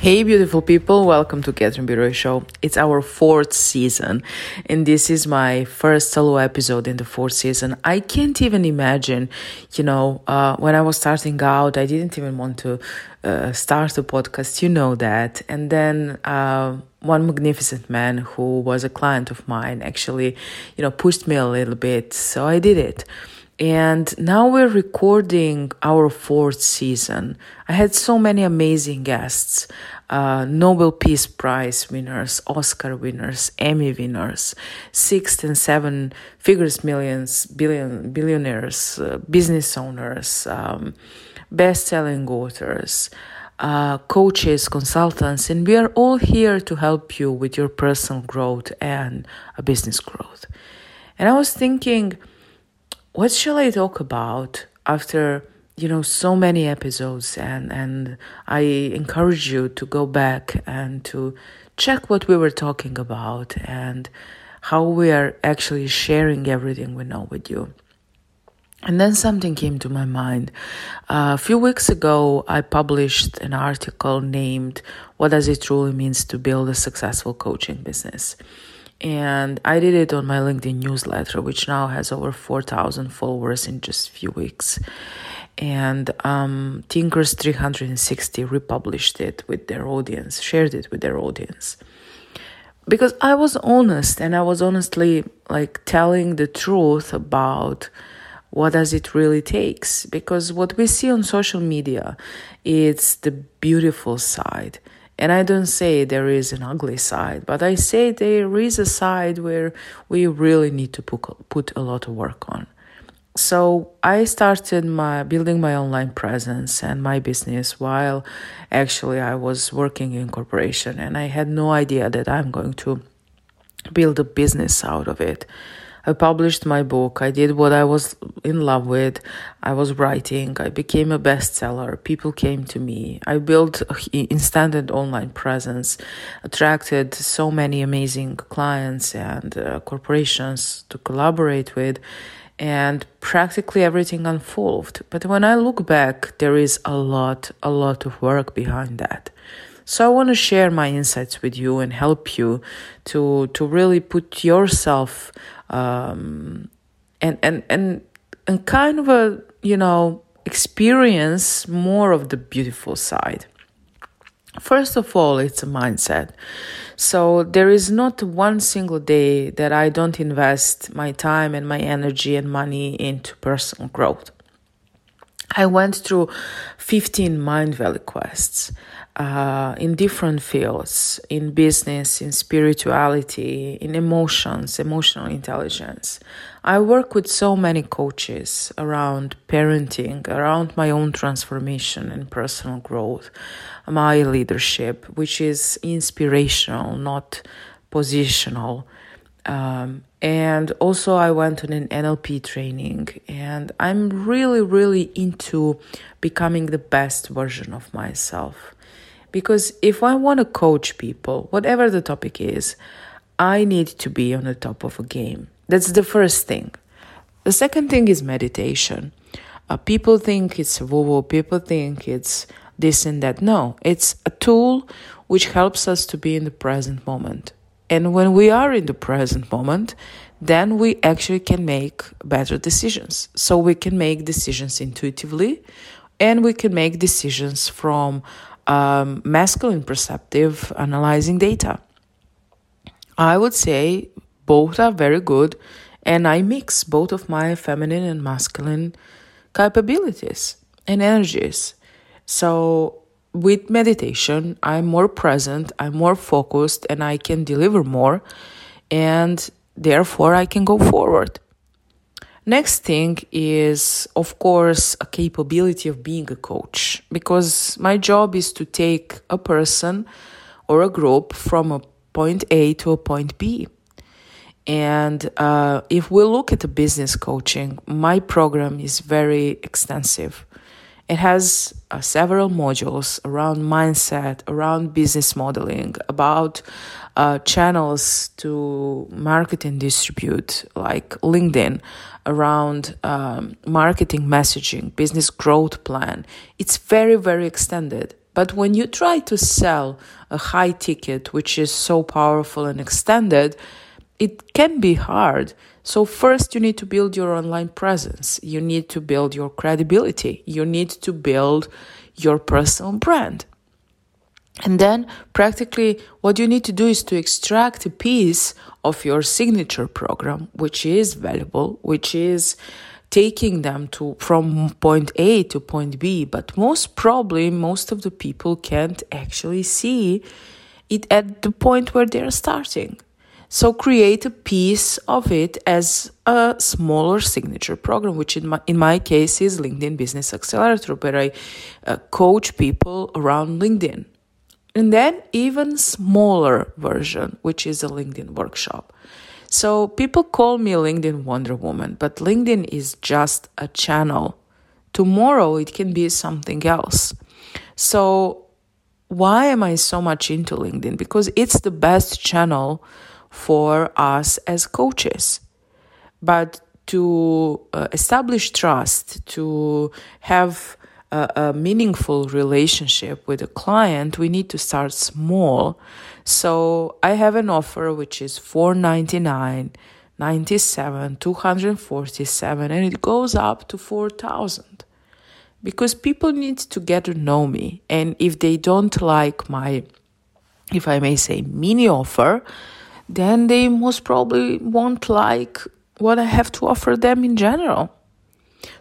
Hey, beautiful people, welcome to Catherine B. Roy Show. It's our fourth season, and this is my first solo episode in the fourth season. I can't even imagine, you know, uh, when I was starting out, I didn't even want to uh, start a podcast, you know that. And then uh, one magnificent man who was a client of mine actually, you know, pushed me a little bit, so I did it. And now we're recording our fourth season. I had so many amazing guests uh, Nobel Peace Prize winners, Oscar winners, Emmy winners, six and seven figures millions, billion, billionaires, uh, business owners, um, best selling authors. Uh, coaches, consultants, and we are all here to help you with your personal growth and a business growth. And I was thinking, what shall I talk about after you know so many episodes and and I encourage you to go back and to check what we were talking about and how we are actually sharing everything we know with you. And then something came to my mind. Uh, a few weeks ago, I published an article named What Does It Truly Means to Build a Successful Coaching Business? And I did it on my LinkedIn newsletter, which now has over 4,000 followers in just a few weeks. And um, Thinkers 360 republished it with their audience, shared it with their audience. Because I was honest and I was honestly like telling the truth about what does it really takes because what we see on social media it's the beautiful side and I don't say there is an ugly side, but I say there is a side where we really need to put, a lot of work on. So I started my building my online presence and my business while actually I was working in corporation and I had no idea that I'm going to build a business out of it. I published my book. I did what I was in love with. I was writing. I became a bestseller. People came to me. I built an instant online presence, attracted so many amazing clients and uh, corporations to collaborate with, and practically everything unfolded. But when I look back, there is a lot, a lot of work behind that. So I want to share my insights with you and help you to to really put yourself um, and and and and kind of a you know experience more of the beautiful side. First of all, it's a mindset. So there is not one single day that I don't invest my time and my energy and money into personal growth. I went through 15 Mindvalley quests uh, in different fields in business, in spirituality, in emotions, emotional intelligence. I work with so many coaches around parenting, around my own transformation and personal growth, my leadership, which is inspirational, not positional. Um, and also, I went on an NLP training, and I'm really, really into becoming the best version of myself. Because if I want to coach people, whatever the topic is, I need to be on the top of a game. That's the first thing. The second thing is meditation. Uh, people think it's woo woo, people think it's this and that. No, it's a tool which helps us to be in the present moment. And when we are in the present moment, then we actually can make better decisions. So we can make decisions intuitively and we can make decisions from um, masculine perceptive analyzing data. I would say both are very good, and I mix both of my feminine and masculine capabilities and energies. So, with meditation, I'm more present, I'm more focused, and I can deliver more, and therefore I can go forward. Next thing is, of course, a capability of being a coach because my job is to take a person or a group from a point A to a point B. And uh, if we look at the business coaching, my program is very extensive. It has uh, several modules around mindset, around business modeling, about uh, channels to market and distribute, like LinkedIn, around um, marketing messaging, business growth plan. It's very, very extended. But when you try to sell a high ticket, which is so powerful and extended, it can be hard. So, first, you need to build your online presence. You need to build your credibility. You need to build your personal brand. And then, practically, what you need to do is to extract a piece of your signature program, which is valuable, which is taking them to from point A to point B. But most probably, most of the people can't actually see it at the point where they're starting. So create a piece of it as a smaller signature program, which in my, in my case is LinkedIn Business Accelerator, where I uh, coach people around LinkedIn. And then even smaller version, which is a LinkedIn workshop. So people call me LinkedIn Wonder Woman, but LinkedIn is just a channel. Tomorrow it can be something else. So why am I so much into LinkedIn? Because it's the best channel for us as coaches. But to uh, establish trust, to have a, a, meaningful relationship with a client, we need to start small. So I have an offer which is 499 97 247 and it goes up to 4000 because people need to get to know me and if they don't like my if i may say mini offer then they most probably won't like what I have to offer them in general.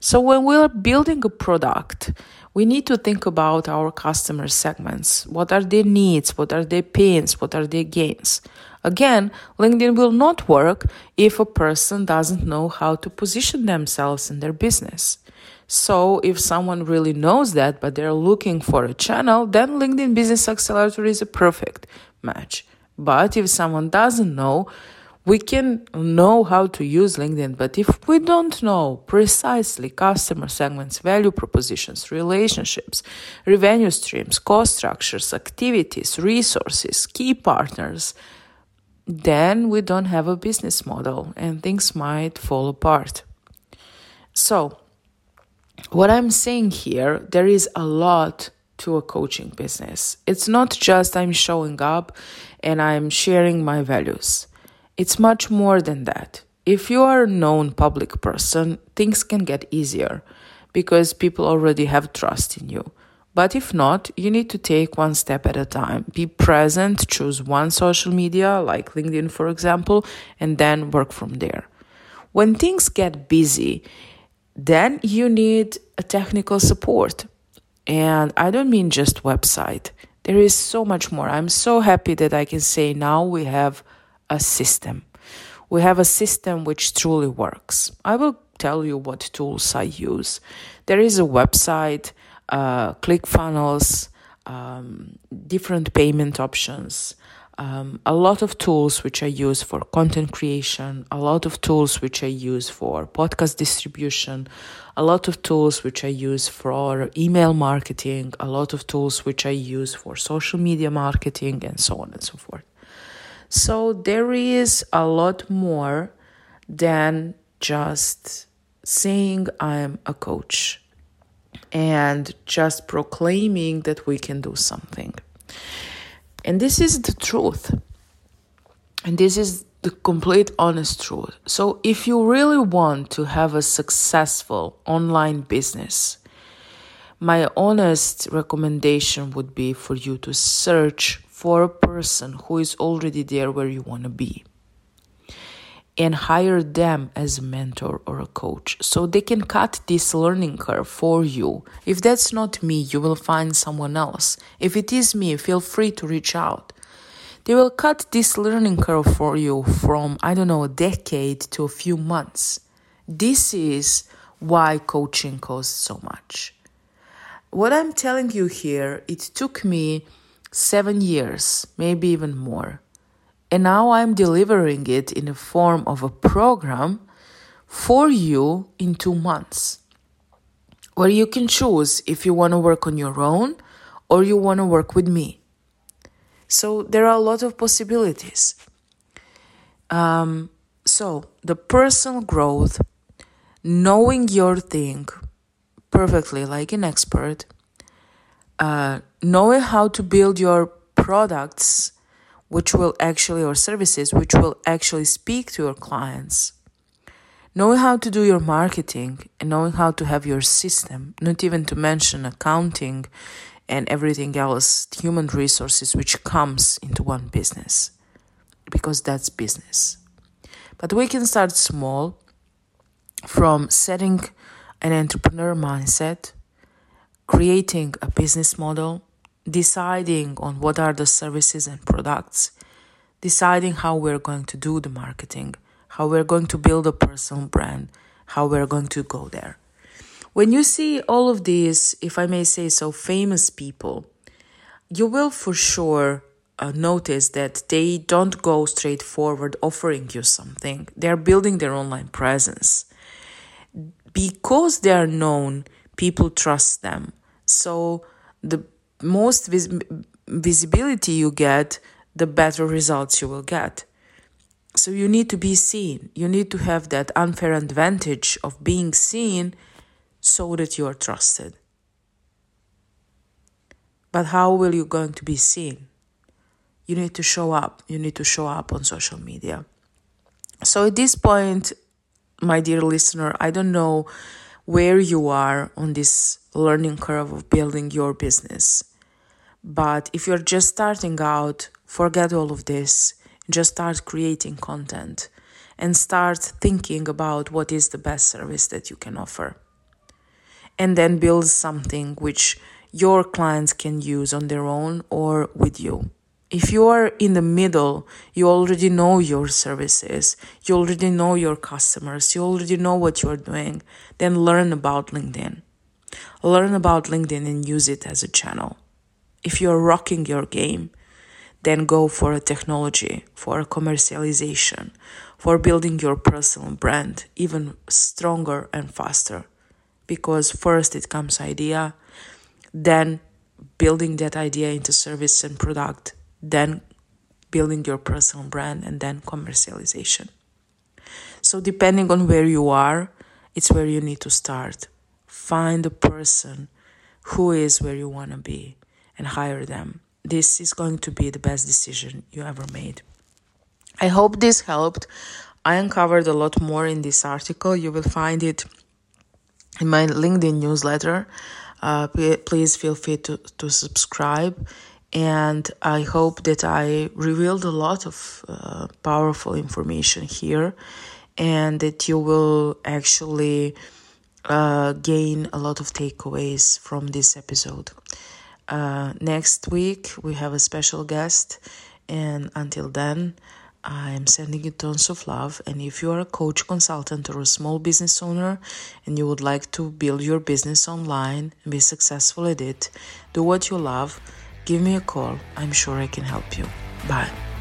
So when we're building a product, we need to think about our customer segments. What are their needs? What are their pains? What are their gains? Again, LinkedIn will not work if a person doesn't know how to position themselves in their business. So if someone really knows that, but they're looking for a channel, then LinkedIn Business Accelerator is a perfect match. But if someone doesn't know, we can know how to use LinkedIn, but if we don't know precisely customer segments, value propositions, relationships, revenue streams, cost structures, activities, resources, key partners, then we don't have a business model and things might fall apart. So, what I'm saying here, there is a lot to a coaching business. It's not just I'm showing up and I'm sharing my values. It's much more than that. If you are a known public person, things can get easier because people already have trust in you. But if not, you need to take one step at a time. Be present, choose one social media, like LinkedIn, for example, and then work from there. When things get busy, then you need a technical support. And I don't mean just website. There is so much more. I'm so happy that I can say now we have a system. We have a system which truly works. I will tell you what tools I use. There is a website, uh, ClickFunnels, um, different payment options, um, a lot of tools which I use for content creation, a lot of tools which I use for podcast distribution, a lot of tools which I use for email marketing, a lot of tools which I use for social media marketing, and so on and so forth. So there is a lot more than just saying I'm a coach and just proclaiming that we can do something. And this is the truth. And this is the complete honest truth. So, if you really want to have a successful online business, my honest recommendation would be for you to search for a person who is already there where you want to be and hire them as a mentor or a coach so they can cut this learning curve for you. If that's not me, you will find someone else. If it is me, feel free to reach out. They will cut this learning curve for you from, I don't know, a decade to a few months. This is why coaching costs so much. What I'm telling you here, it took me seven years, maybe even more and now I'm delivering it in the form of a program for you in two months, where you can choose if you want to work on your own or you want to work with me. So there are a lot of possibilities. Um, so the personal growth, knowing your thing perfectly like an expert, uh, knowing how to build your products which will actually or services which will actually speak to your clients. Knowing how to do your marketing and knowing how to have your system not even to mention accounting and everything else human resources which comes into one business because that's business. But we can start small from setting an entrepreneur mindset creating a business model, deciding on what are the services and products, deciding how we're going to do the marketing, how we're going to build a personal brand, how we're going to go there. When you see all of these, if I may say so, famous people, you will for sure uh, notice that they don't go straight forward offering you something. They're building their online presence. Because they are known, people trust them. So the most vis- visibility you get, the better results you will get. So you need to be seen. You need to have that unfair advantage of being seen so that you are trusted. But how will you going to be seen? You need to show up. You need to show up on social media. So at this point, my dear listener, I don't know where you are on this learning curve of building your business. But if you're just starting out, forget all of this. Just start creating content and start thinking about what is the best service that you can offer. And then build something which your clients can use on their own or with you. If you are in the middle, you already know your services, you already know your customers, you already know what you're doing, then learn about LinkedIn. Learn about LinkedIn and use it as a channel. If you're rocking your game, then go for a technology, for a commercialization, for building your personal brand even stronger and faster. Because first it comes idea, then building that idea into service and product, then building your personal brand, and then commercialization. So, depending on where you are, it's where you need to start. Find a person who is where you want to be and hire them. This is going to be the best decision you ever made. I hope this helped. I uncovered a lot more in this article. You will find it in my LinkedIn newsletter. Uh, please feel free to, to subscribe and I hope that I revealed a lot of uh, powerful information here and that you will actually uh, gain a lot of takeaways from this episode. Uh, next week, we have a special guest, and until then, I'm sending you tons of love. And if you are a coach, consultant, or a small business owner and you would like to build your business online and be successful at it, do what you love give me a call. I'm sure I can help you. Bye.